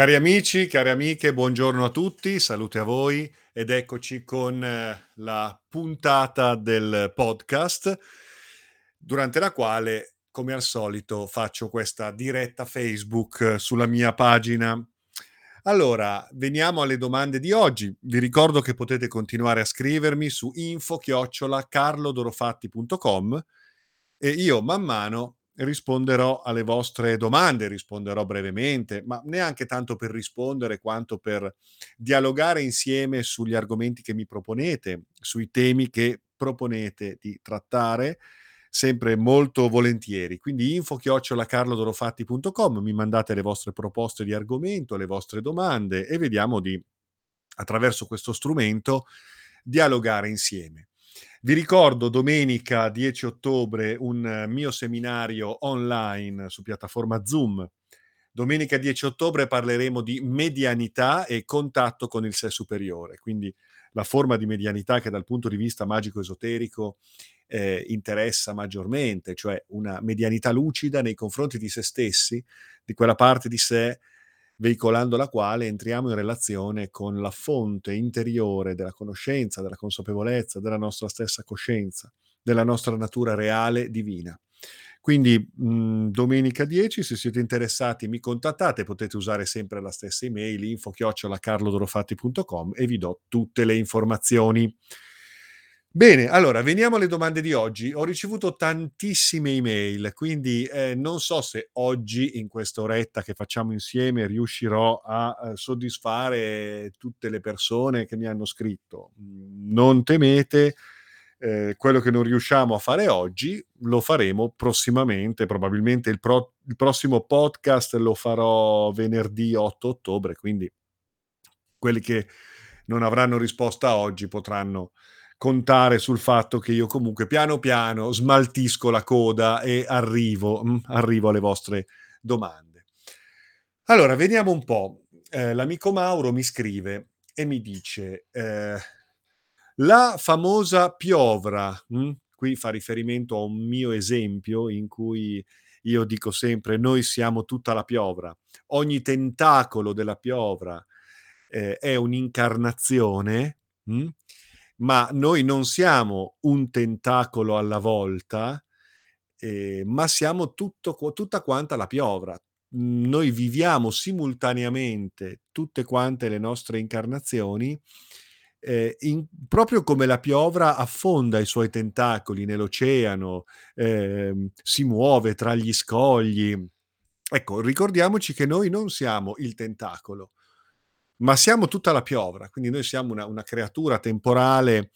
Cari amici, cari amiche, buongiorno a tutti, salute a voi ed eccoci con eh, la puntata del podcast durante la quale, come al solito, faccio questa diretta Facebook eh, sulla mia pagina. Allora, veniamo alle domande di oggi. Vi ricordo che potete continuare a scrivermi su info-carlodorofatti.com e io man mano risponderò alle vostre domande, risponderò brevemente, ma neanche tanto per rispondere quanto per dialogare insieme sugli argomenti che mi proponete, sui temi che proponete di trattare, sempre molto volentieri. Quindi info chiocciolacarlodorofatti.com, mi mandate le vostre proposte di argomento, le vostre domande e vediamo di, attraverso questo strumento, dialogare insieme. Vi ricordo domenica 10 ottobre un mio seminario online su piattaforma Zoom. Domenica 10 ottobre parleremo di medianità e contatto con il sé superiore, quindi la forma di medianità che dal punto di vista magico-esoterico eh, interessa maggiormente, cioè una medianità lucida nei confronti di se stessi, di quella parte di sé veicolando la quale entriamo in relazione con la fonte interiore della conoscenza, della consapevolezza, della nostra stessa coscienza, della nostra natura reale divina. Quindi mh, domenica 10, se siete interessati, mi contattate, potete usare sempre la stessa email info-carlodorofatti.com e vi do tutte le informazioni. Bene, allora veniamo alle domande di oggi. Ho ricevuto tantissime email, quindi eh, non so se oggi, in questa oretta che facciamo insieme, riuscirò a, eh, soddisfare tutte le persone che mi hanno scritto. Mm, non temete, eh, quello che non riusciamo a fare oggi lo faremo prossimamente, probabilmente il, pro- il prossimo podcast lo farò venerdì 8 ottobre, quindi quelli che non avranno risposta oggi potranno contare sul fatto che io comunque piano piano smaltisco la coda e arrivo, mh, mm, arrivo alle vostre domande. Allora, vediamo un po'. Eh, l'amico Mauro mi scrive e mi dice eh, la famosa piovra, mh, mm, qui fa riferimento a un mio esempio in cui io dico sempre noi siamo tutta la piovra, ogni tentacolo della piovra eh, è un'incarnazione mh, mm, ma noi non siamo un tentacolo alla volta, eh, ma siamo tutto, tutta quanta la piovra. Noi viviamo simultaneamente tutte quante le nostre incarnazioni, eh, in, proprio come la piovra affonda i suoi tentacoli nell'oceano, eh, si muove tra gli scogli. Ecco, ricordiamoci che noi non siamo il tentacolo, ma siamo tutta la piovra, quindi noi siamo una, una creatura temporale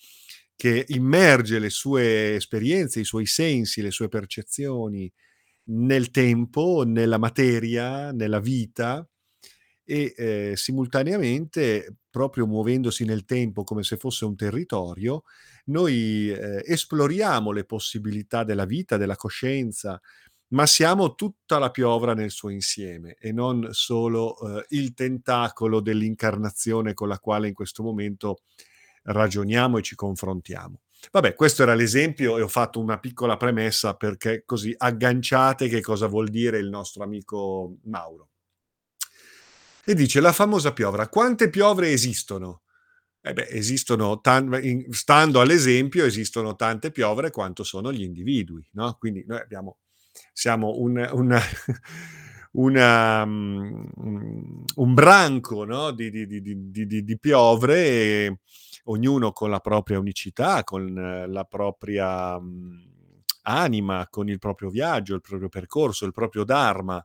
che immerge le sue esperienze, i suoi sensi, le sue percezioni nel tempo, nella materia, nella vita e eh, simultaneamente, proprio muovendosi nel tempo come se fosse un territorio, noi eh, esploriamo le possibilità della vita, della coscienza, ma siamo tutta la piovra nel suo insieme e non solo eh, il tentacolo dell'incarnazione con la quale in questo momento ragioniamo e ci confrontiamo. Vabbè, questo era l'esempio e ho fatto una piccola premessa perché così agganciate che cosa vuol dire il nostro amico Mauro. E dice la famosa piovra, quante piovre esistono? Eh beh, esistono, tan- stando all'esempio, esistono tante piovre quanto sono gli individui, no? Quindi noi abbiamo siamo un, una, una, um, un branco no? di, di, di, di, piovre, ognuno con la propria unicità, con la propria um, anima, con il proprio viaggio, il proprio percorso, il proprio dharma.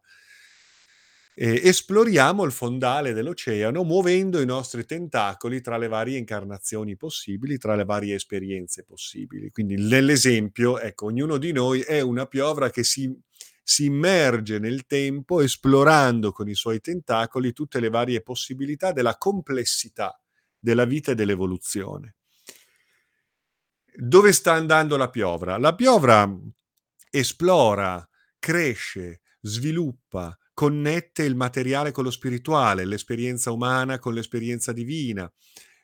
E esploriamo il fondale dell'oceano muovendo i nostri tentacoli tra le varie incarnazioni possibili, tra le varie esperienze possibili. Quindi nell'esempio, ecco, ognuno di noi è una piovra che si, si immerge nel tempo esplorando con i suoi tentacoli tutte le varie possibilità della complessità della vita e dell'evoluzione. Dove sta andando la piovra? La piovra esplora, cresce, sviluppa, connette il materiale con lo spirituale, l'esperienza umana con l'esperienza divina,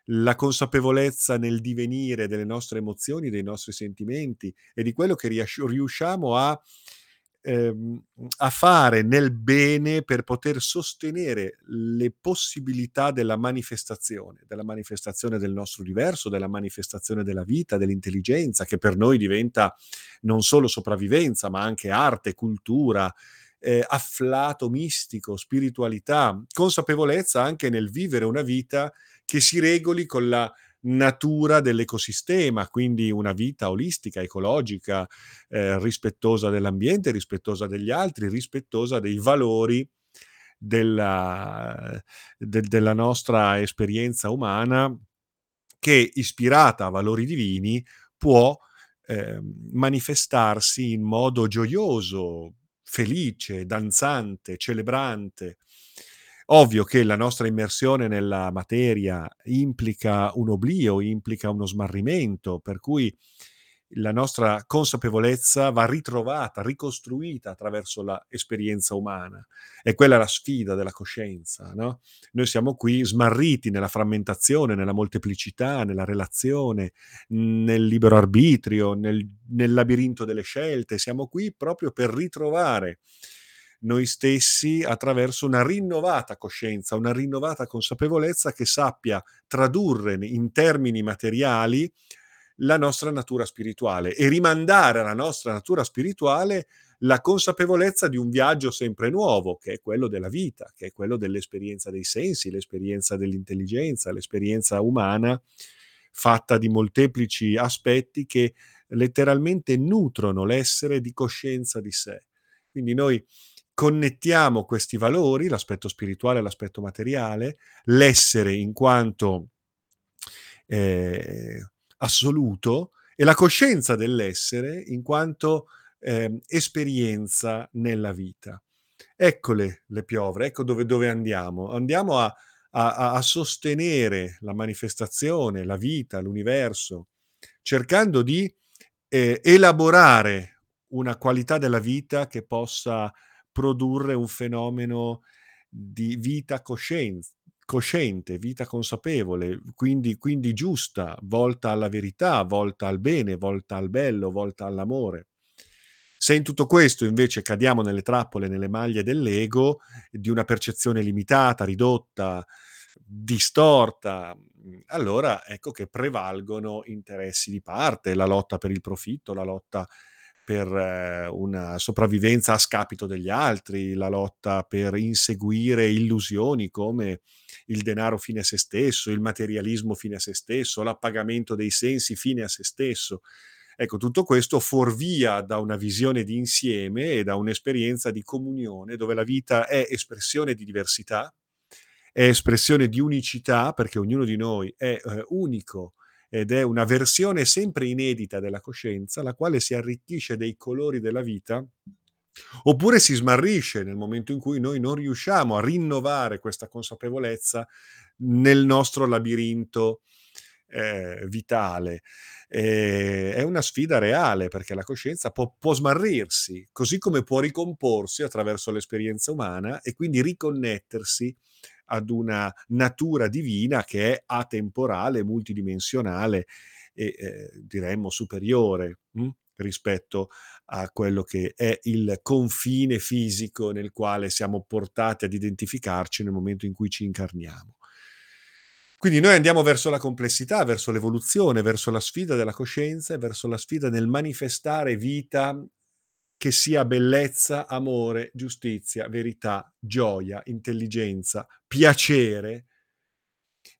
la consapevolezza nel divenire delle nostre emozioni, dei nostri sentimenti e di quello che riusciamo a ehm, a fare nel bene per poter sostenere le possibilità della manifestazione, della manifestazione del nostro universo, della manifestazione della vita, dell'intelligenza, che per noi diventa non solo sopravvivenza, ma anche arte, cultura, eh, afflato mistico, spiritualità, consapevolezza anche nel vivere una vita che si regoli con la natura dell'ecosistema, quindi una vita olistica, ecologica, eh, rispettosa dell'ambiente, rispettosa degli altri, rispettosa dei valori della, de, della nostra esperienza umana che ispirata a valori divini può eh, manifestarsi in modo gioioso, felice, danzante, celebrante, Ovvio che la nostra immersione nella materia implica un oblio, implica uno smarrimento, per cui la nostra consapevolezza va ritrovata, ricostruita attraverso l'esperienza umana. E quella è la sfida della coscienza. No? Noi siamo qui smarriti nella frammentazione, nella molteplicità, nella relazione, nel libero arbitrio, nel, nel labirinto delle scelte. Siamo qui proprio per ritrovare noi stessi attraverso una rinnovata coscienza, una rinnovata consapevolezza che sappia tradurre in termini materiali la nostra natura spirituale e rimandare alla nostra natura spirituale la consapevolezza di un viaggio sempre nuovo, che è quello della vita, che è quello dell'esperienza dei sensi, l'esperienza dell'intelligenza, l'esperienza umana fatta di molteplici aspetti che letteralmente nutrono l'essere di coscienza di sé. Quindi noi connettiamo questi valori, l'aspetto spirituale e l'aspetto materiale, l'essere in quanto eh, assoluto e la coscienza dell'essere in quanto eh, esperienza nella vita. Eccole le piovre, ecco dove, dove andiamo. Andiamo a, a, a sostenere la manifestazione, la vita, l'universo, cercando di eh, elaborare una qualità della vita che possa produrre un fenomeno di vita coscienza, cosciente, vita consapevole, quindi, quindi giusta, volta alla verità, volta al bene, volta al bello, volta all'amore. Se in tutto questo invece cadiamo nelle trappole, nelle maglie dell'ego, di una percezione limitata, ridotta, distorta, allora ecco che prevalgono interessi di parte, la lotta per il profitto, la lotta per eh, una sopravvivenza a scapito degli altri, la lotta per inseguire illusioni come il denaro fine a se stesso, il materialismo fine a se stesso, l'appagamento dei sensi fine a se stesso. Ecco, tutto questo fuorvia da una visione di insieme e da un'esperienza di comunione dove la vita è espressione di diversità, è espressione di unicità, perché ognuno di noi è eh, unico ed è una versione sempre inedita della coscienza, la quale si arricchisce dei colori della vita, oppure si smarrisce nel momento in cui noi non riusciamo a rinnovare questa consapevolezza nel nostro labirinto eh, vitale. Eh, è una sfida reale perché la coscienza può, può, smarrirsi, così come può ricomporsi attraverso l'esperienza umana e quindi riconnettersi ad una natura divina che è atemporale, multidimensionale e eh, diremmo superiore mh, hm, rispetto a quello che è il confine fisico nel quale siamo portati ad identificarci nel momento in cui ci incarniamo. Quindi noi andiamo verso la complessità, verso l'evoluzione, verso la sfida della coscienza e verso la sfida nel manifestare vita che sia bellezza, amore, giustizia, verità, gioia, intelligenza, piacere,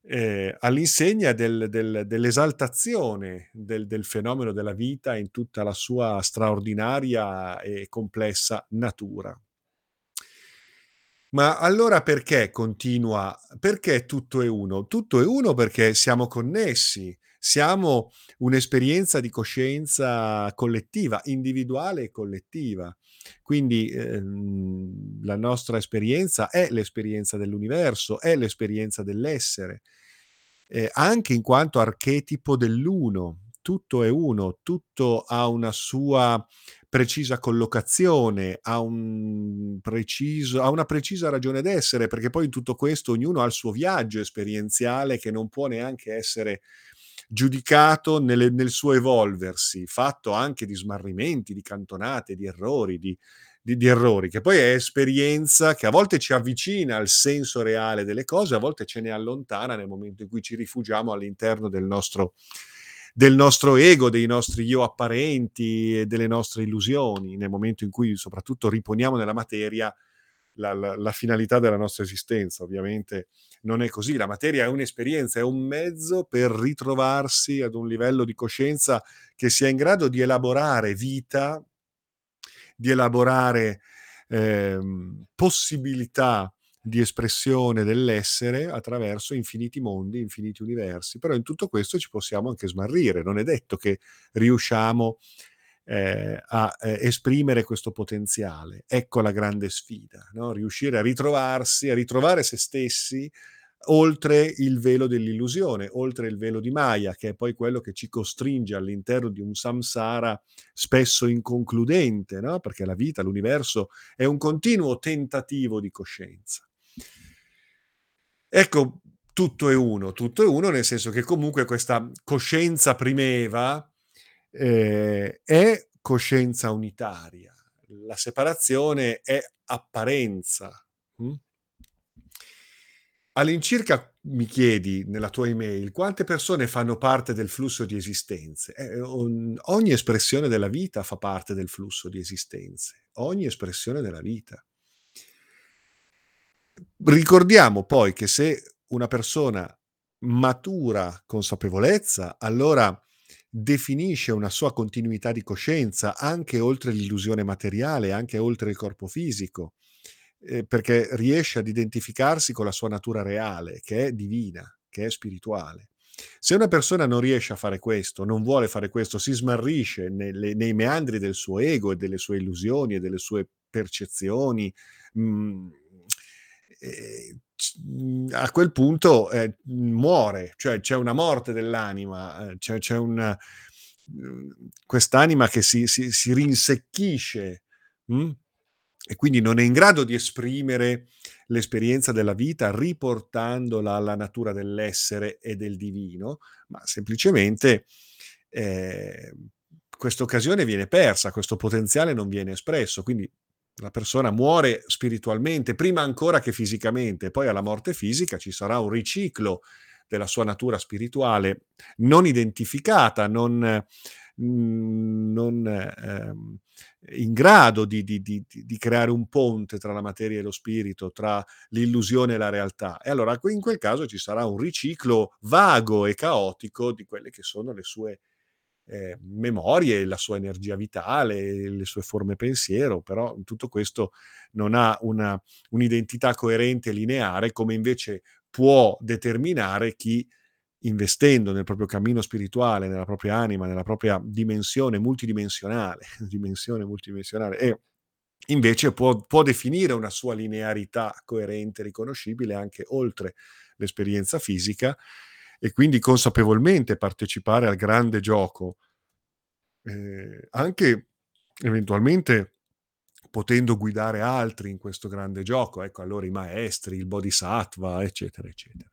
eh, all'insegna del, del, dell'esaltazione del, del, fenomeno della vita in tutta la sua straordinaria e complessa natura. Ma allora perché continua? Perché tutto è uno? Tutto è uno perché siamo connessi, siamo un'esperienza di coscienza collettiva, individuale e collettiva. Quindi ehm, la nostra esperienza è l'esperienza dell'universo, è l'esperienza dell'essere, eh, anche in quanto archetipo dell'uno. Tutto è uno, tutto ha una sua precisa collocazione, ha, un preciso, ha una precisa ragione d'essere, perché poi in tutto questo ognuno ha il suo viaggio esperienziale che non può neanche essere giudicato nelle, nel suo evolversi, fatto anche di smarrimenti, di cantonate, di errori, di, di, di, errori, che poi è esperienza che a volte ci avvicina al senso reale delle cose, a volte ce ne allontana nel momento in cui ci rifugiamo all'interno del nostro, del nostro ego, dei nostri io apparenti e delle nostre illusioni, nel momento in cui soprattutto riponiamo nella materia la, la, la finalità della nostra esistenza. Ovviamente non è così, la materia è un'esperienza, è un mezzo per ritrovarsi ad un livello di coscienza che sia in grado di elaborare vita di elaborare eh, possibilità di espressione dell'essere attraverso infiniti mondi, infiniti universi. Però in tutto questo ci possiamo anche smarrire, non è detto che riusciamo eh, a eh, esprimere questo potenziale. Ecco la grande sfida, no? riuscire a ritrovarsi, a ritrovare se stessi oltre il velo dell'illusione, oltre il velo di Maya, che è poi quello che ci costringe all'interno di un samsara spesso inconcludente, no? perché la vita, l'universo è un continuo tentativo di coscienza. Ecco, tutto è uno, tutto è uno nel senso che comunque questa coscienza primeva eh, è coscienza unitaria, la separazione è apparenza. Hm? All'incirca mi chiedi nella tua email quante persone fanno parte del flusso di esistenze. Eh, ogni espressione della vita fa parte del flusso di esistenze, ogni espressione della vita. Ricordiamo poi che se una persona matura consapevolezza, allora definisce una sua continuità di coscienza anche oltre l'illusione materiale, anche oltre il corpo fisico eh, perché riesce ad identificarsi con la sua natura reale, che è divina, che è spirituale. Se una persona non riesce a fare questo, non vuole fare questo, si smarrisce nelle, nei meandri del suo ego e delle sue illusioni e delle sue percezioni, mh, mm, eh, a quel punto eh, muore, cioè c'è una morte dell'anima, eh, c'è, c'è una, mm, quest'anima che si, si, si rinsecchisce. Mh? E quindi non è in grado di esprimere l'esperienza della vita riportandola alla natura dell'essere e del divino, ma semplicemente eh, questa occasione viene persa, questo potenziale non viene espresso, quindi la persona muore spiritualmente prima ancora che fisicamente, poi alla morte fisica ci sarà un riciclo della sua natura spirituale non identificata, non, non ehm, in grado di, di, di, di, creare un ponte tra la materia e lo spirito, tra l'illusione e la realtà. E allora in quel caso ci sarà un riciclo vago e caotico di quelle che sono le sue eh, memorie, la sua energia vitale, le sue forme pensiero, però tutto questo non ha una, un'identità coerente e lineare come invece può determinare chi investendo nel proprio cammino spirituale, nella propria anima, nella propria dimensione multidimensionale, dimensione multidimensionale, e invece può, può definire una sua linearità coerente, riconoscibile anche oltre l'esperienza fisica e quindi consapevolmente partecipare al grande gioco, eh, anche eventualmente potendo guidare altri in questo grande gioco, ecco allora i maestri, il bodhisattva, eccetera, eccetera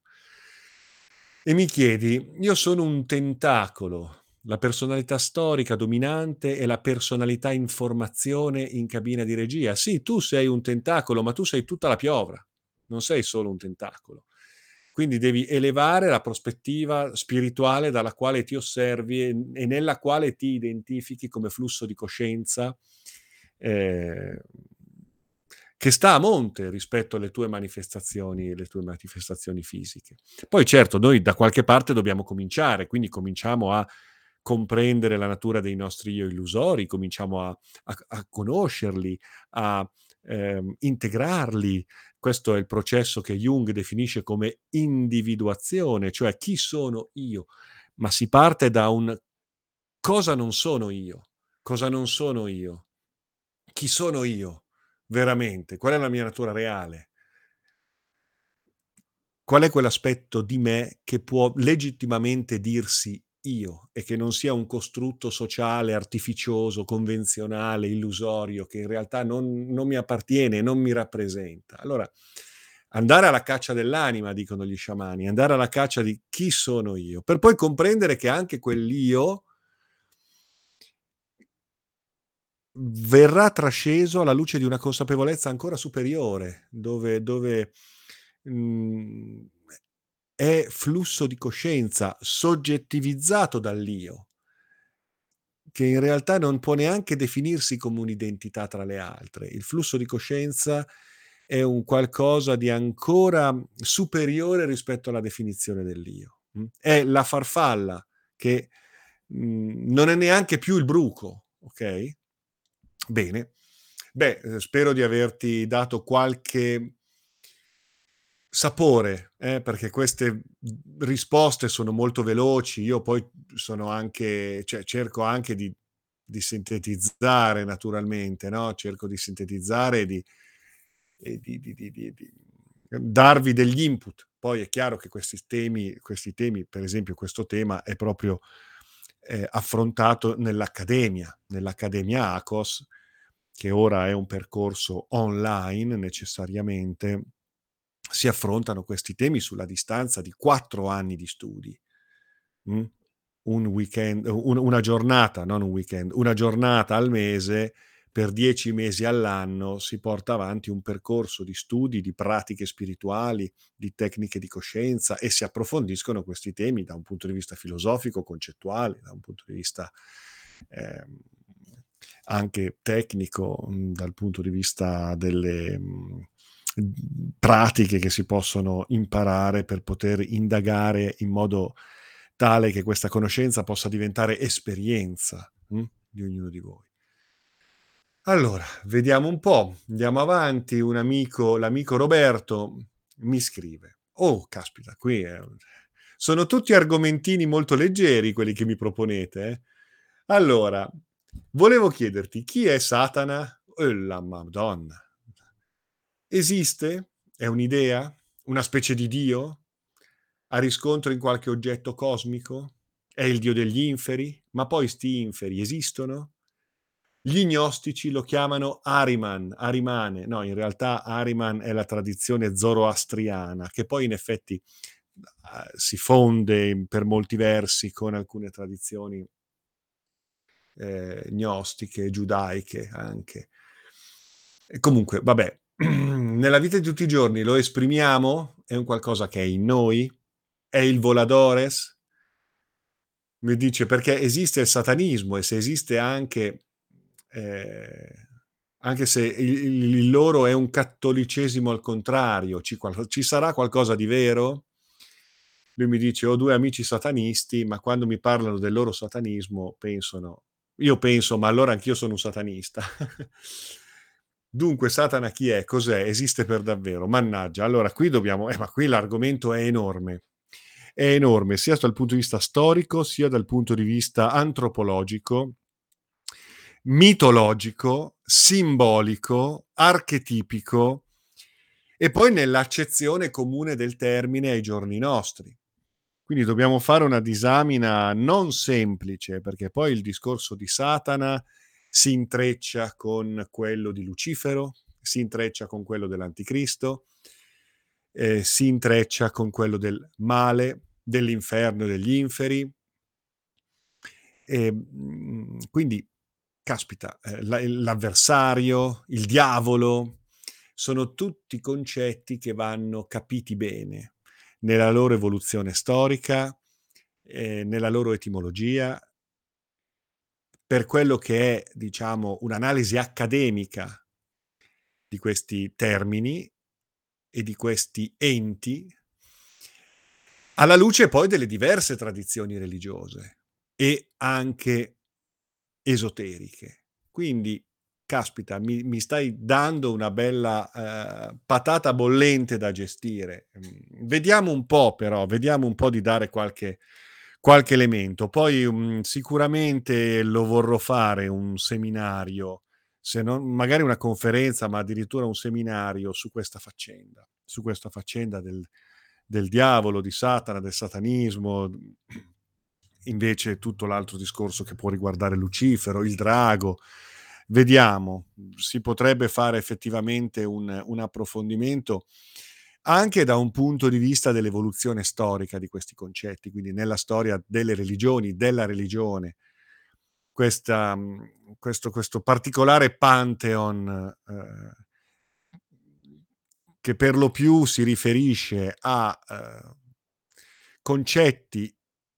e mi chiedi, io sono un tentacolo, la personalità storica dominante è la personalità in formazione in cabina di regia. Sì, tu sei un tentacolo, ma tu sei tutta la piovra, non sei solo un tentacolo. Quindi devi elevare la prospettiva spirituale dalla quale ti osservi e, e nella quale ti identifichi come flusso di coscienza eh, che sta a monte rispetto alle tue manifestazioni, le tue manifestazioni fisiche. Poi certo, noi da qualche parte dobbiamo cominciare, quindi cominciamo a comprendere la natura dei nostri io illusori, cominciamo a, a, a conoscerli, a ehm, integrarli. Questo è il processo che Jung definisce come individuazione, cioè chi sono io, ma si parte da un cosa non sono io, cosa non sono io, chi sono io veramente? Qual è la mia natura reale? Qual è quell'aspetto di me che può legittimamente dirsi io e che non sia un costrutto sociale, artificioso, convenzionale, illusorio, che in realtà non, non mi appartiene, non mi rappresenta. Allora, andare alla caccia dell'anima, dicono gli sciamani, andare alla caccia di chi sono io, per poi comprendere che anche quell'io verrà trasceso alla luce di una consapevolezza ancora superiore, dove dove, mhmm, è flusso di coscienza soggettivizzato dall'io che in realtà non può neanche definirsi come un'identità tra le altre. Il flusso di coscienza è un qualcosa di ancora superiore rispetto alla definizione dell'io, mh. È la farfalla che, mhmm, non è neanche più il bruco, okay? Bene. Beh, uhm, spero di averti dato qualche sapore, eh, perché queste, risposte sono molto veloci. Io poi sono anche cioè cerco anche di di sintetizzare naturalmente, no, cerco di sintetizzare e di e di di darvi degli input. Poi è chiaro che questi temi questi temi, per esempio questo tema, è proprio, ehm, affrontato nell'accademia, nell'Accademia ACOS, che ora è un percorso online necessariamente, si affrontano questi temi sulla distanza di 4 anni di studi, mh. Un weekend un una giornata, non un weekend, una giornata al mese per 10 mesi all'anno si porta avanti un percorso di studi, di pratiche spirituali, di tecniche di coscienza e si approfondiscono questi temi da un punto di vista filosofico, concettuale, da un punto di vista, ehm, anche tecnico, mhmm, dal punto di vista delle, mhmm, pratiche che si possono imparare per poter indagare in modo tale che questa conoscenza possa diventare esperienza, mh, di ognuno di voi. Allora, vediamo un po', andiamo avanti. Un amico l'amico Roberto mi scrive: "Oh, caspita, qui è sono tutti argomentini molto leggeri quelli che mi proponete, eh. Allora, volevo chiederti: chi è Satana?" Oh la Madonna! Esiste? È un'idea? Una specie di dio? Ha riscontro in qualche oggetto cosmico? È il dio degli inferi? Ma poi 'sti inferi esistono? Gli gnostici lo chiamano Ahriman, Ahrimane. No, in realtà Ahriman è la tradizione zoroastriana, che poi in effetti, uhm, si fonde per molti versi con alcune tradizioni ehm, gnostiche, giudaiche anche. E comunque, vabbè, nella vita di tutti i giorni lo esprimiamo? È un qualcosa che è in noi? È il voladores? Mi dice: "Perché esiste il satanismo e se esiste anche ehm, anche se il il loro è un cattolicesimo al contrario, ci ci sarà qualcosa di vero?" Lui mi dice: "Ho 2 amici satanisti, ma quando mi parlano del loro satanismo pensano" io penso: "Ma allora anch'io sono un satanista." Dunque Satana chi è? Cos'è? Esiste per davvero? Mannaggia, allora qui dobbiamo eh, ma qui l'argomento è enorme. È enorme sia dal punto di vista storico, sia dal punto di vista antropologico mitologico, simbolico, archetipico e poi nell'accezione comune del termine ai giorni nostri. Quindi dobbiamo fare una disamina non semplice, perché poi il discorso di Satana si intreccia con quello di Lucifero, si intreccia con quello dell'Anticristo, ehm, si intreccia con quello del male, dell'inferno e degli inferi. Ehm, quindi caspita, l'a l'avversario, il diavolo, sono tutti concetti che vanno capiti bene nella loro evoluzione storica, ehm, nella loro etimologia per quello che è, diciamo, un'analisi accademica di questi termini e di questi enti alla luce poi delle diverse tradizioni religiose e anche esoteriche. Quindi, caspita, mi mi stai dando una bella, ehm, patata bollente da gestire. Mhmm, vediamo un po' però, vediamo un po' di dare qualche qualche elemento. Poi, mhmm, sicuramente lo vorrò fare un seminario, se non magari una conferenza, ma addirittura un seminario su questa faccenda, su questa faccenda del del diavolo, di Satana, del satanismo, invece tutto l'altro discorso che può riguardare Lucifero, il drago. Vediamo, si potrebbe fare effettivamente un un approfondimento anche da un punto di vista dell'evoluzione storica di questi concetti, quindi nella storia delle religioni, della religione. questa, mhmm, questo, questo particolare pantheon eh, che per lo più si riferisce a eh, concetti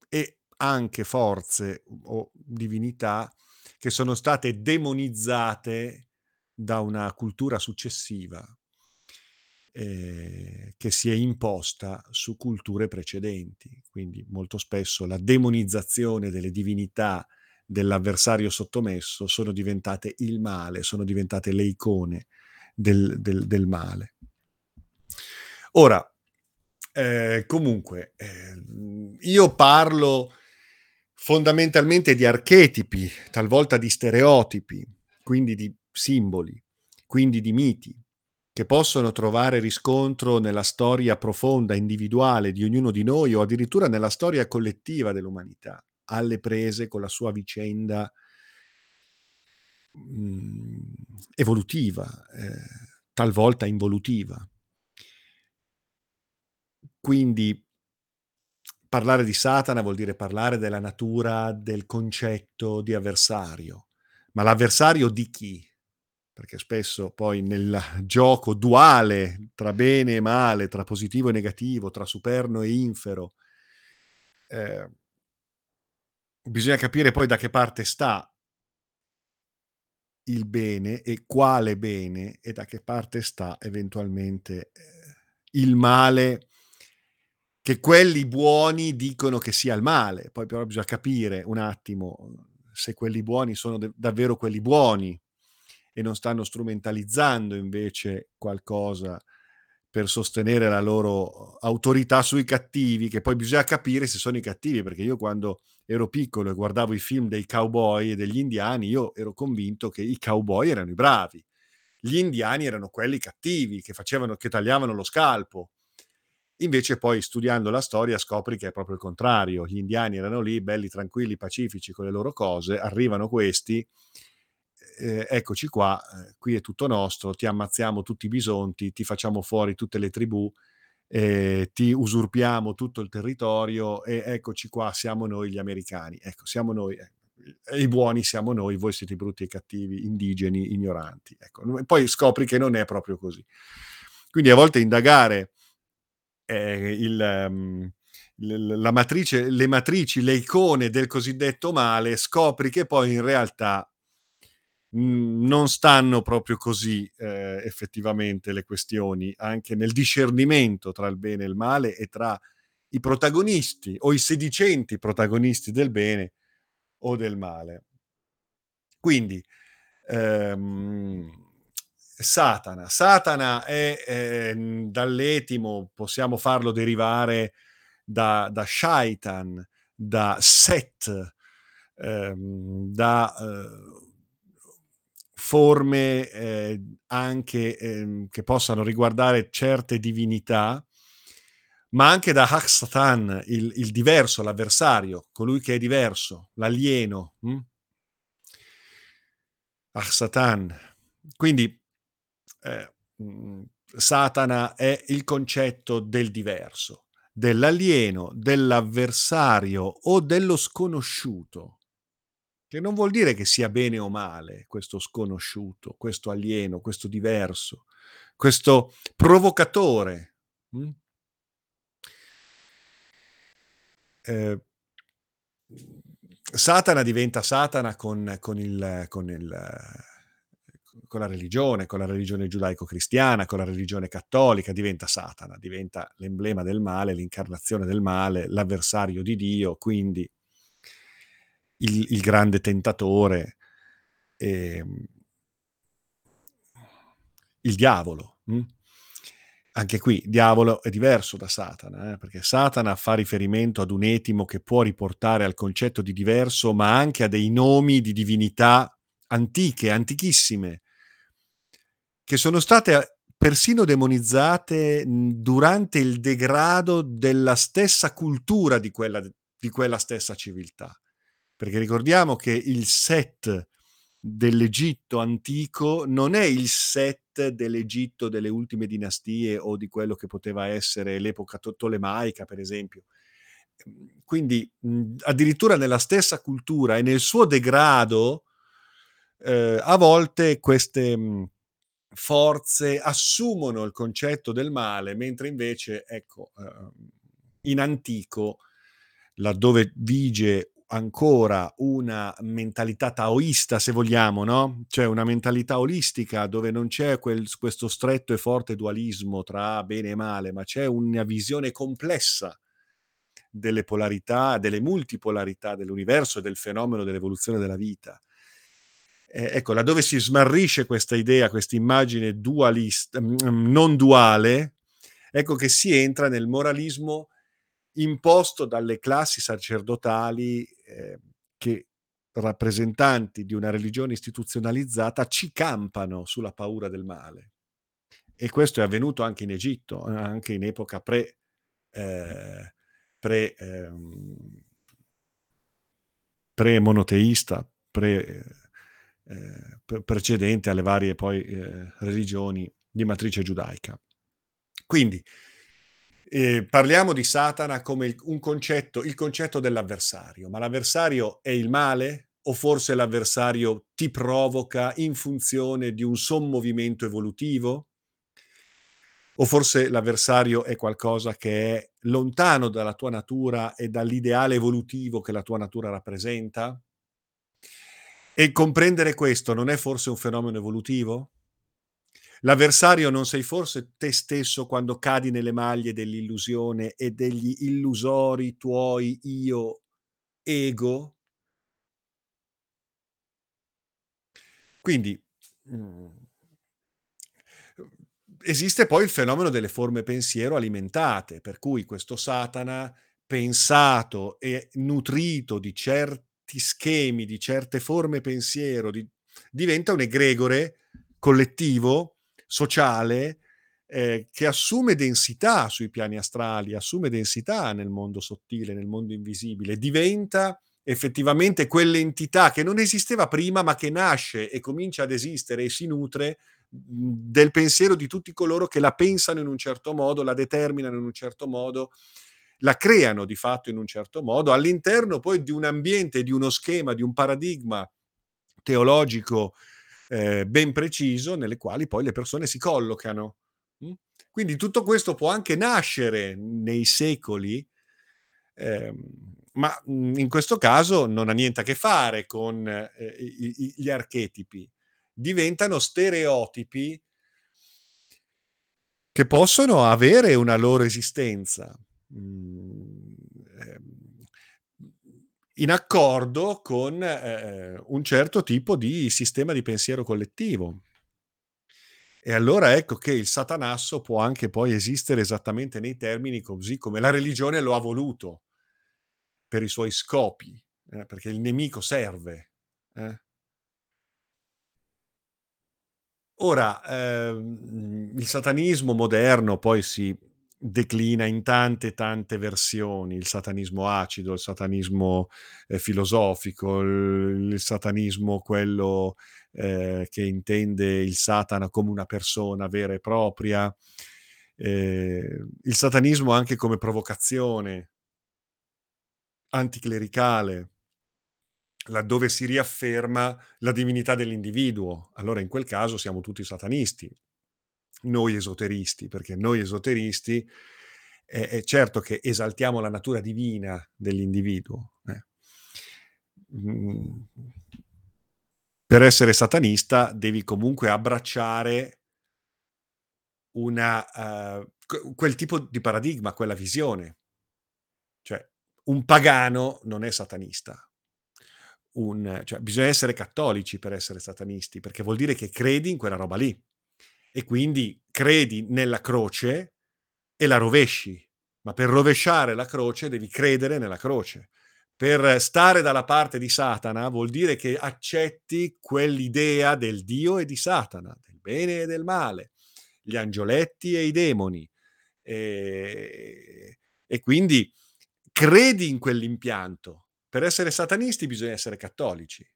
e anche forze o divinità che sono state demonizzate da una cultura successiva eh, che si è imposta su culture precedenti. Quindi molto spesso la demonizzazione delle divinità dell'avversario sottomesso sono diventate il male, sono diventate le icone del, del, del male. Ora, eh, comunque, eh, io parlo fondamentalmente di archetipi, talvolta di stereotipi, quindi di simboli, quindi di miti, che possono trovare riscontro nella storia profonda, individuale di ognuno di noi o addirittura nella storia collettiva dell'umanità, alle prese con la sua vicenda mh, mm, evolutiva, eh, talvolta involutiva. Quindi parlare di Satana vuol dire parlare della natura del concetto di avversario, ma l'avversario di chi? Perché spesso poi nel gioco duale tra bene e male, tra positivo e negativo, tra superno e infero, eh, bisogna capire poi da che parte sta il bene e quale bene e da che parte sta eventualmente eh, il male che quelli buoni dicono che sia il male. Poi però bisogna capire un attimo se quelli buoni sono de- davvero quelli buoni e non stanno strumentalizzando invece qualcosa per sostenere la loro autorità sui cattivi, che poi bisogna capire se sono i cattivi, perché io quando ero piccolo e guardavo i film dei cowboy e degli indiani, io ero convinto che i cowboy erano i bravi, gli indiani erano quelli cattivi, che, facevano, che tagliavano lo scalpo. Invece poi studiando la storia scopri che è proprio il contrario, gli indiani erano lì belli tranquilli, pacifici con le loro cose, arrivano questi eh, eccoci qua, eh, qui è tutto nostro, ti ammazziamo tutti i bisonti, ti facciamo fuori tutte le tribù, eh, ti usurpiamo tutto il territorio e eccoci qua, siamo noi gli americani. Ecco, siamo noi, eh, i buoni siamo noi, voi siete i brutti e cattivi, indigeni, ignoranti. Ecco, poi scopri che non è proprio così. Quindi a volte indagare eh, il... Um, la matrice, le matrici, le icone del cosiddetto male, scopri che poi in realtà Non stanno proprio così eh, effettivamente le questioni, anche nel discernimento tra il bene e il male e tra i protagonisti o i sedicenti protagonisti del bene o del male. Quindi, ehm, Satana. Satana è, è dall'etimo, possiamo farlo derivare da, da Shaitan, da Set, ehm, da... Eh, forme eh, anche eh, che possano riguardare certe divinità, ma anche da Haksatan, il, il diverso, l'avversario, colui che è diverso, l'alieno. Hm? Haksatan. Quindi eh, Satana è il concetto del diverso, dell'alieno, dell'avversario o dello sconosciuto che non vuol dire che sia bene o male questo sconosciuto, questo alieno, questo diverso, questo provocatore. Mm? Eh, Satana diventa Satana con, con, il, con, il, con, la religione, con la religione giudaico-cristiana, con la religione cattolica, diventa Satana, diventa l'emblema del male, l'incarnazione del male, l'avversario di Dio, quindi il, il grande tentatore, eh, il diavolo. Hm? Anche qui, diavolo è diverso da Satana, eh? perché Satana fa riferimento ad un etimo che può riportare al concetto di diverso, ma anche a dei nomi di divinità antiche, antichissime, che sono state persino demonizzate durante il degrado della stessa cultura di quella, di quella stessa civiltà perché ricordiamo che il set dell'Egitto antico non è il set dell'Egitto delle ultime dinastie o di quello che poteva essere l'epoca tolemaica, per esempio. Mhmm, quindi, mhmm, addirittura nella stessa cultura e nel suo degrado, ehm, a volte queste, mhmm, forze assumono il concetto del male, mentre invece, ecco, uhm, in antico, laddove vige ancora una mentalità taoista, se vogliamo, no, cioè una mentalità olistica dove non c'è quel questo stretto e forte dualismo tra bene e male, ma c'è una visione complessa delle polarità, delle multipolarità dell'universo e del fenomeno dell'evoluzione della vita. E ecco, laddove si smarrisce questa idea, questa immagine dualist mhmm, non duale, ecco che si entra nel moralismo imposto dalle classi sacerdotali, ehm, che rappresentanti di una religione istituzionalizzata ci campano sulla paura del male. E questo è avvenuto anche in Egitto, a anche in epoca pre ehm, pre ehm pre-monoteista, pre p precedente alle varie poi, ehm, religioni di matrice giudaica. Quindi, ehm, parliamo di Satana come il un concetto il concetto dell'avversario, ma l'avversario è il male o forse l'avversario ti provoca in funzione di un sommovimento evolutivo? O forse l'avversario è qualcosa che è lontano dalla tua natura e dall'ideale evolutivo che la tua natura rappresenta? E comprendere questo non è forse un fenomeno evolutivo? L'avversario non sei forse te stesso quando cadi nelle maglie dell'illusione e degli illusori tuoi io ego? Quindi, mhmm esiste poi il fenomeno delle forme pensiero alimentate, per cui questo Satana pensato e nutrito di certi schemi, di certe forme pensiero, di diventa un egregore collettivo, sociale, ehm, che assume densità sui piani astrali, assume densità nel mondo sottile, nel mondo invisibile, diventa effettivamente quell'entità che non esisteva prima, ma che nasce e comincia ad esistere e si nutre, mhmm, del pensiero di tutti coloro che la pensano in un certo modo, la determinano in un certo modo, la creano di fatto in un certo modo, all'interno poi di un ambiente, di uno schema, di un paradigma teologico, ehm, ben preciso, nelle quali poi le persone si collocano, mh. Quindi tutto questo può anche nascere nei secoli, ehm, ma, mhmm, in questo caso non ha niente a che fare con, i gli archetipi. Diventano stereotipi che possono avere una loro esistenza, ehm, in accordo con, ehm, un certo tipo di sistema di pensiero collettivo. E allora ecco che il Satanasso può anche poi esistere esattamente nei termini così come la religione lo ha voluto per i suoi scopi, eh, perché il nemico serve, eh. Ora, ehm, il satanismo moderno poi si declina in tante, tante versioni, il satanismo acido, il satanismo, ehm, filosofico, il il satanismo quello, ehm, che intende il Satana come una persona vera e propria, ehm, il satanismo anche come provocazione anticlericale laddove si riafferma la divinità dell'individuo. Allora in quel caso siamo tutti satanisti, noi esoteristi, perché noi esoteristi, è è certo che esaltiamo la natura divina dell'individuo, eh. Mhmm, per essere satanista devi comunque abbracciare una q quel tipo di paradigma, quella visione. Cioè, un pagano non è satanista. Un cioè bisogna essere cattolici per essere satanisti, perché vuol dire che credi in quella roba lì e quindi credi nella croce e la rovesci, ma per rovesciare la croce devi credere nella croce. Per stare dalla parte di Satana vuol dire che accetti quell'idea del Dio e di Satana, del bene e del male, gli angioletti e i demoni. Ehm, e quindi credi in quell'impianto. Per essere satanisti bisogna essere cattolici.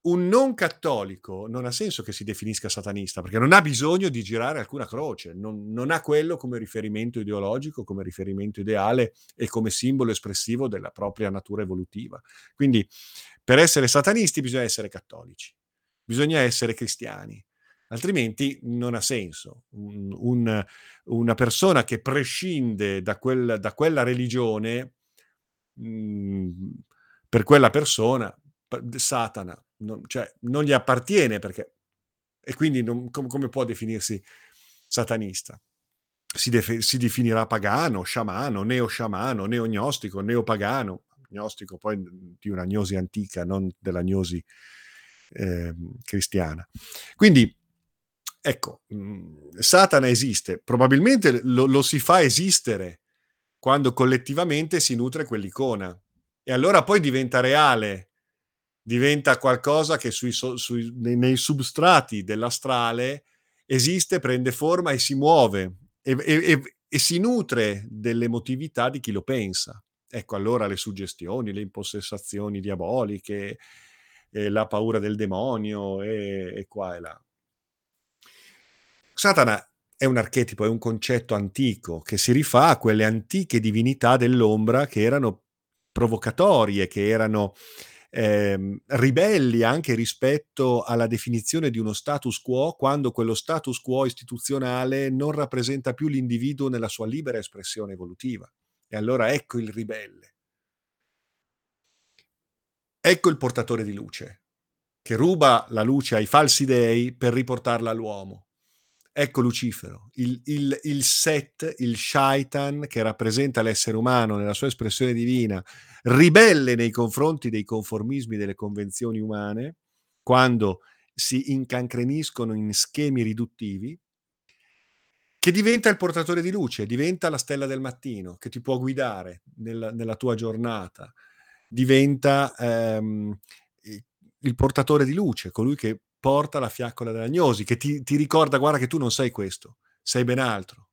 Un non cattolico non ha senso che si definisca satanista, perché non ha bisogno di girare alcuna croce, non, non, ha quello come riferimento ideologico, come riferimento ideale e come simbolo espressivo della propria natura evolutiva. Quindi per essere satanisti bisogna essere cattolici, bisogna essere cristiani, altrimenti non ha senso. Un, un, una persona che prescinde da, quel, da quella religione, mh, mm, per quella persona, Satana, non, cioè, non gli appartiene perché... E quindi non, com, come può definirsi satanista? Si, def- si, definirà pagano, sciamano, neo-sciamano, neo-gnostico, neopagano, gnostico poi di una gnosi antica, non della gnosi eh, cristiana. Quindi, ecco, mh, mhmm, Satana esiste, probabilmente lo, lo si fa esistere quando collettivamente si nutre quell'icona e allora poi diventa reale diventa qualcosa che sui, sui, nei, nei, substrati dell'astrale esiste, prende forma e si muove e, e, e, si nutre dell'emotività di chi lo pensa. Ecco allora le suggestioni, le impossessazioni diaboliche, eh, la paura del demonio e, e qua e là. Satana è un archetipo, è un concetto antico che si rifà a quelle antiche divinità dell'ombra che erano provocatorie, che erano eh, ribelli anche rispetto alla definizione di uno status quo quando quello status quo istituzionale non rappresenta più l'individuo nella sua libera espressione evolutiva. E allora ecco il ribelle. Ecco il portatore di luce, che ruba la luce ai falsi dei per riportarla all'uomo. Ecco Lucifero, il, il, il set, il shaitan che rappresenta l'essere umano nella sua espressione divina, ribelle nei confronti dei conformismi delle convenzioni umane, quando si incancreniscono in schemi riduttivi, che diventa il portatore di luce, diventa la stella del mattino, che ti può guidare nella, nella tua giornata, diventa ehm, il portatore di luce, colui che porta la fiaccola dell'agnosi, che ti, ti ricorda, guarda che tu non sei questo, sei ben altro.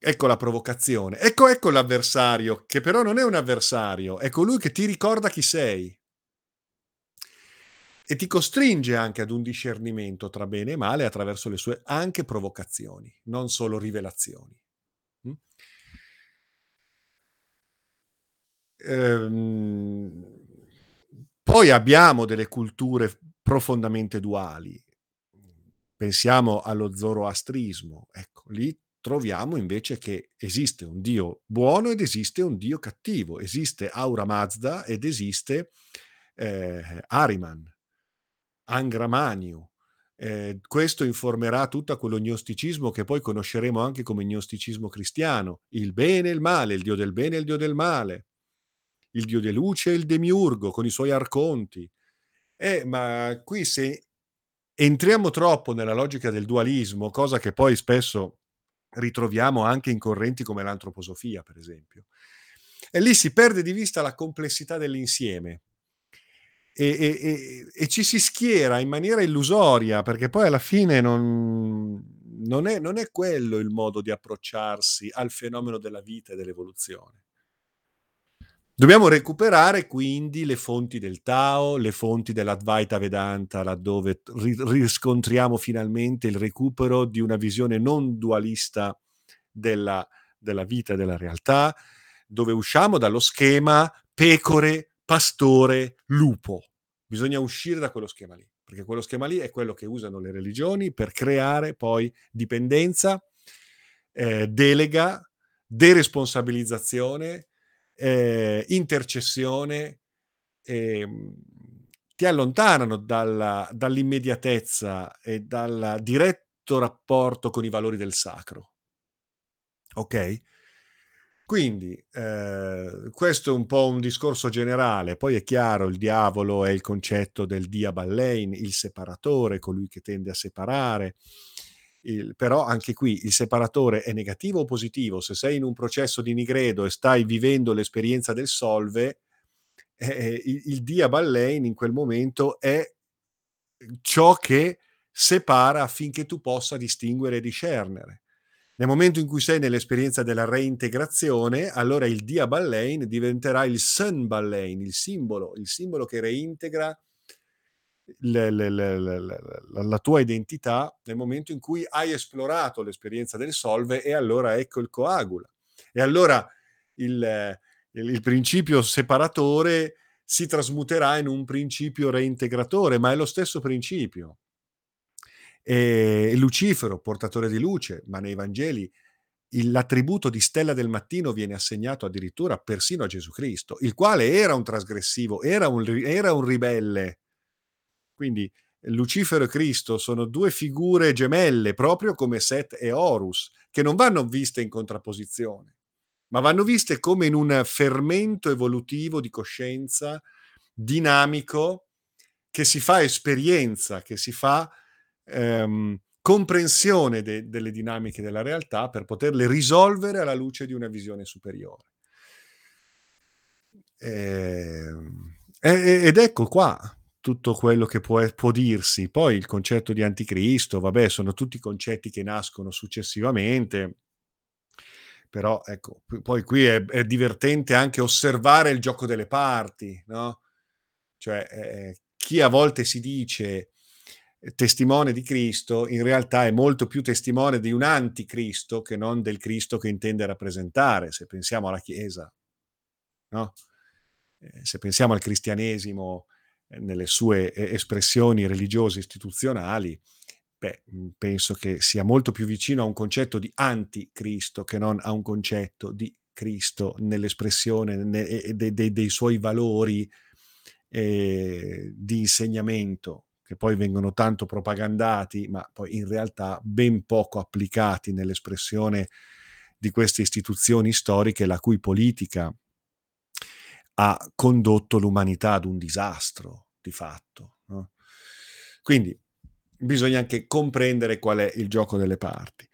Ecco la provocazione. Ecco, ecco l'avversario, che però non è un avversario, è colui che ti ricorda chi sei. E ti costringe anche ad un discernimento tra bene e male attraverso le sue anche provocazioni, non solo rivelazioni. Mm? Ehm, poi abbiamo delle culture profondamente duali. Pensiamo allo zoroastrismo. Ecco, lì troviamo invece che esiste un Dio buono ed esiste un Dio cattivo. Esiste Aura Mazda ed esiste eh, Ariman, Angra Maniu. Eh, questo informerà tutto quello gnosticismo che poi conosceremo anche come gnosticismo cristiano, il bene e il male, il Dio del bene e il Dio del male il dio di luce e il demiurgo con i suoi arconti. Eh, ma qui se entriamo troppo nella logica del dualismo, cosa che poi spesso ritroviamo anche in correnti come l'antroposofia, per esempio, e lì si perde di vista la complessità dell'insieme. E, e, e, ci si schiera in maniera illusoria, perché poi alla fine non, non, è, non è quello il modo di approcciarsi al fenomeno della vita e dell'evoluzione. Dobbiamo recuperare quindi le fonti del Tao, le fonti dell'Advaita Vedanta, laddove riscontriamo finalmente il recupero di una visione non dualista della, della vita e della realtà, dove usciamo dallo schema pecore, pastore, lupo. Bisogna uscire da quello schema lì, perché quello schema lì è quello che usano le religioni per creare poi dipendenza, eh, delega, deresponsabilizzazione eh, intercessione, eh, ti allontanano dalla, dall'immediatezza e dal diretto rapporto con i valori del sacro. Ok? Quindi eh, questo è un po' un discorso generale, poi è chiaro, il diavolo è il concetto del diaballein, il separatore, colui che tende a separare, il, però anche qui il separatore è negativo o positivo? Se sei in un processo di nigredo e stai vivendo l'esperienza del solve, eh, eh il, il dia ballein in quel momento è ciò che separa affinché tu possa distinguere e discernere. Nel momento in cui sei nell'esperienza della reintegrazione, allora il Dia Ballein diventerà il Sun Ballein, il simbolo, il simbolo che reintegra le, le, le, la tua identità nel momento in cui hai esplorato l'esperienza del solve e allora ecco il coagula. E allora il, il, il principio separatore si trasmuterà in un principio reintegratore, ma è lo stesso principio. E Lucifero, portatore di luce, ma nei Vangeli l'attributo di stella del mattino viene assegnato addirittura persino a Gesù Cristo, il quale era un trasgressivo, era un, era un ribelle. Quindi Lucifero e Cristo sono due figure gemelle, proprio come Set e Horus, che non vanno viste in contrapposizione, ma vanno viste come in un fermento evolutivo di coscienza dinamico che si fa esperienza, che si fa ehm, comprensione de- delle dinamiche della realtà per poterle risolvere alla luce di una visione superiore. E, ehm, ed ecco qua tutto quello che può, può, dirsi. Poi il concetto di anticristo, vabbè, sono tutti concetti che nascono successivamente, però ecco, poi qui è, è divertente anche osservare il gioco delle parti, no? Cioè, eh, chi a volte si dice testimone di Cristo, in realtà è molto più testimone di un anticristo che non del Cristo che intende rappresentare, se pensiamo alla Chiesa, no? eh, se pensiamo al cristianesimo eh, nelle sue espressioni religiose istituzionali, beh, mm, penso che sia molto più vicino a un concetto di anticristo che non a un concetto di Cristo nell'espressione ne, de, de, dei suoi valori eh, di insegnamento che poi vengono tanto propagandati, ma poi in realtà ben poco applicati nell'espressione di queste istituzioni storiche la cui politica ha condotto l'umanità ad un disastro di fatto. No? Quindi bisogna anche comprendere qual è il gioco delle parti.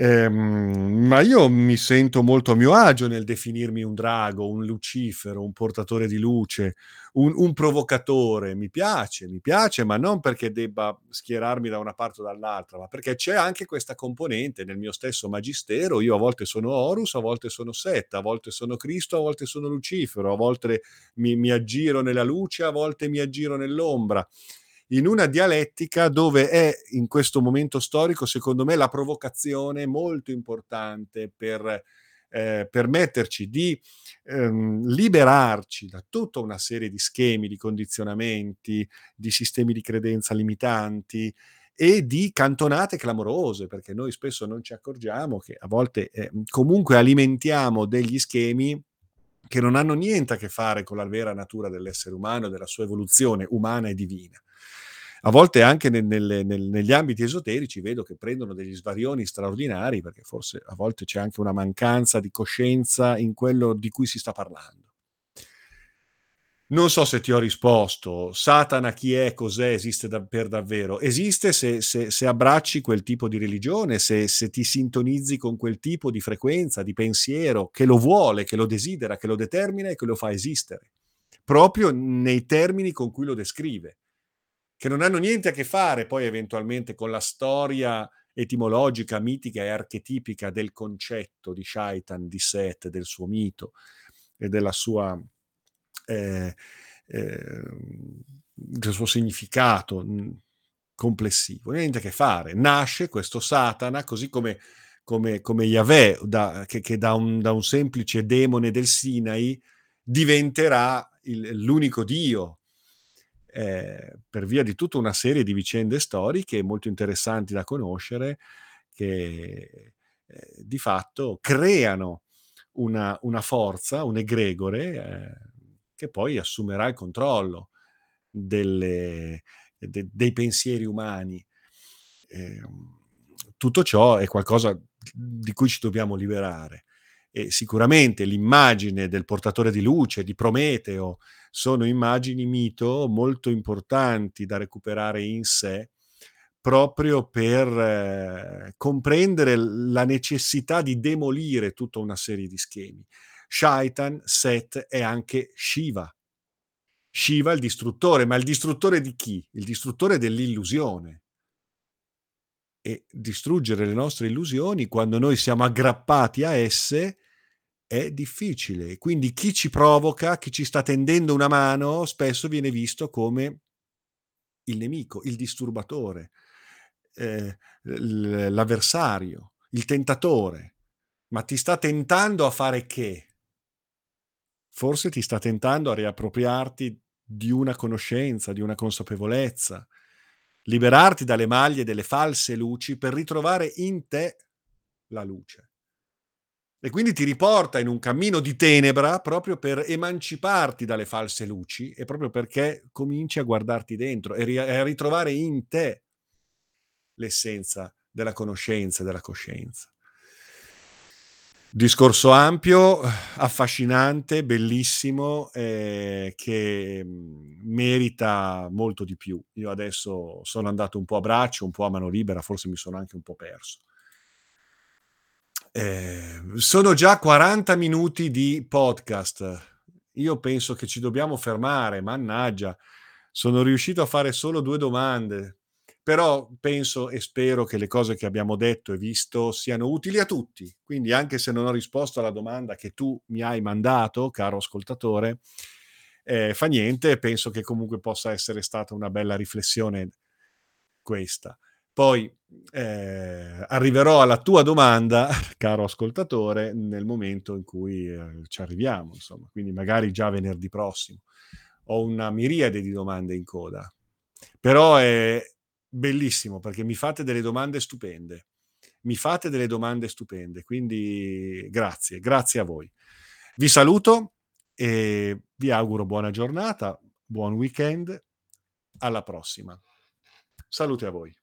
Ehm, ma io mi sento molto a mio agio nel definirmi un drago, un lucifero, un portatore di luce, un, un provocatore. Mi piace, mi piace, ma non perché debba schierarmi da una parte o dall'altra, ma perché c'è anche questa componente nel mio stesso magistero. Io a volte sono Horus, a volte sono Set, a volte sono Cristo, a volte sono Lucifero, a volte mi, mi aggiro nella luce, a volte mi aggiro nell'ombra in una dialettica dove è in questo momento storico, secondo me, la provocazione molto importante per eh, permetterci di ehm, liberarci da tutta una serie di schemi, di condizionamenti, di sistemi di credenza limitanti e di cantonate clamorose, perché noi spesso non ci accorgiamo che a volte eh, comunque alimentiamo degli schemi che non hanno niente a che fare con la vera natura dell'essere umano, della sua evoluzione umana e divina a volte anche nel, nel, nel, negli ambiti esoterici vedo che prendono degli svarioni straordinari perché forse a volte c'è anche una mancanza di coscienza in quello di cui si sta parlando. Non so se ti ho risposto. Satana chi è, cos'è, esiste da, per davvero? Esiste se, se, se, abbracci quel tipo di religione, se, se ti sintonizzi con quel tipo di frequenza, di pensiero che lo vuole, che lo desidera, che lo determina e che lo fa esistere, proprio nei termini con cui lo descrive che non hanno niente a che fare poi eventualmente con la storia etimologica, mitica e archetipica del concetto di Shaitan, di Set, del suo mito e della sua, eh, eh, del suo significato complessivo. Niente a che fare. Nasce questo Satana, così come, come, come Yahweh, da, che, che da, un, da, un, semplice demone del Sinai diventerà il, l'unico Dio eh, per via di tutta una serie di vicende storiche molto interessanti da conoscere che eh, di fatto creano una, una forza, un egregore eh, che poi assumerà il controllo delle, de, dei pensieri umani. Ehm, tutto ciò è qualcosa di cui ci dobbiamo liberare. E sicuramente l'immagine del portatore di luce, di Prometeo, sono immagini mito molto importanti da recuperare in sé proprio per eh, comprendere la necessità di demolire tutta una serie di schemi. Shaitan, Set e anche Shiva. Shiva il distruttore, ma il distruttore di chi? Il distruttore dell'illusione. e distruggere le nostre illusioni quando noi siamo aggrappati a esse è difficile. Quindi chi ci provoca, chi ci sta tendendo una mano, spesso viene visto come il nemico, il disturbatore, eh, l'avversario, il tentatore. Ma ti sta tentando a fare che? Forse ti sta tentando a riappropriarti di una conoscenza, di una consapevolezza, liberarti dalle maglie delle false luci per ritrovare in te la luce. E quindi ti riporta in un cammino di tenebra proprio per emanciparti dalle false luci e proprio perché cominci a guardarti dentro e a ritrovare in te l'essenza della conoscenza e della coscienza. Discorso ampio, affascinante, bellissimo, eh, che mm, merita molto di più. Io adesso sono andato un po' a braccio, un po' a mano libera, forse mi sono anche un po' perso. Eh, sono già 40 minuti di podcast. Io penso che ci dobbiamo fermare, mannaggia. Sono riuscito a fare solo due domande, però penso e spero che le cose che abbiamo detto e visto siano utili a tutti. Quindi anche se non ho risposto alla domanda che tu mi hai mandato, caro ascoltatore, eh, fa niente, penso che comunque possa essere stata una bella riflessione questa. Poi eh, arriverò alla tua domanda, caro ascoltatore, nel momento in cui eh, ci arriviamo, insomma, quindi magari già venerdì prossimo. Ho una miriade di domande in coda, però è bellissimo perché mi fate delle domande stupende. Mi fate delle domande stupende, quindi grazie, grazie a voi. Vi saluto e vi auguro buona giornata, buon weekend, alla prossima. Salute a voi.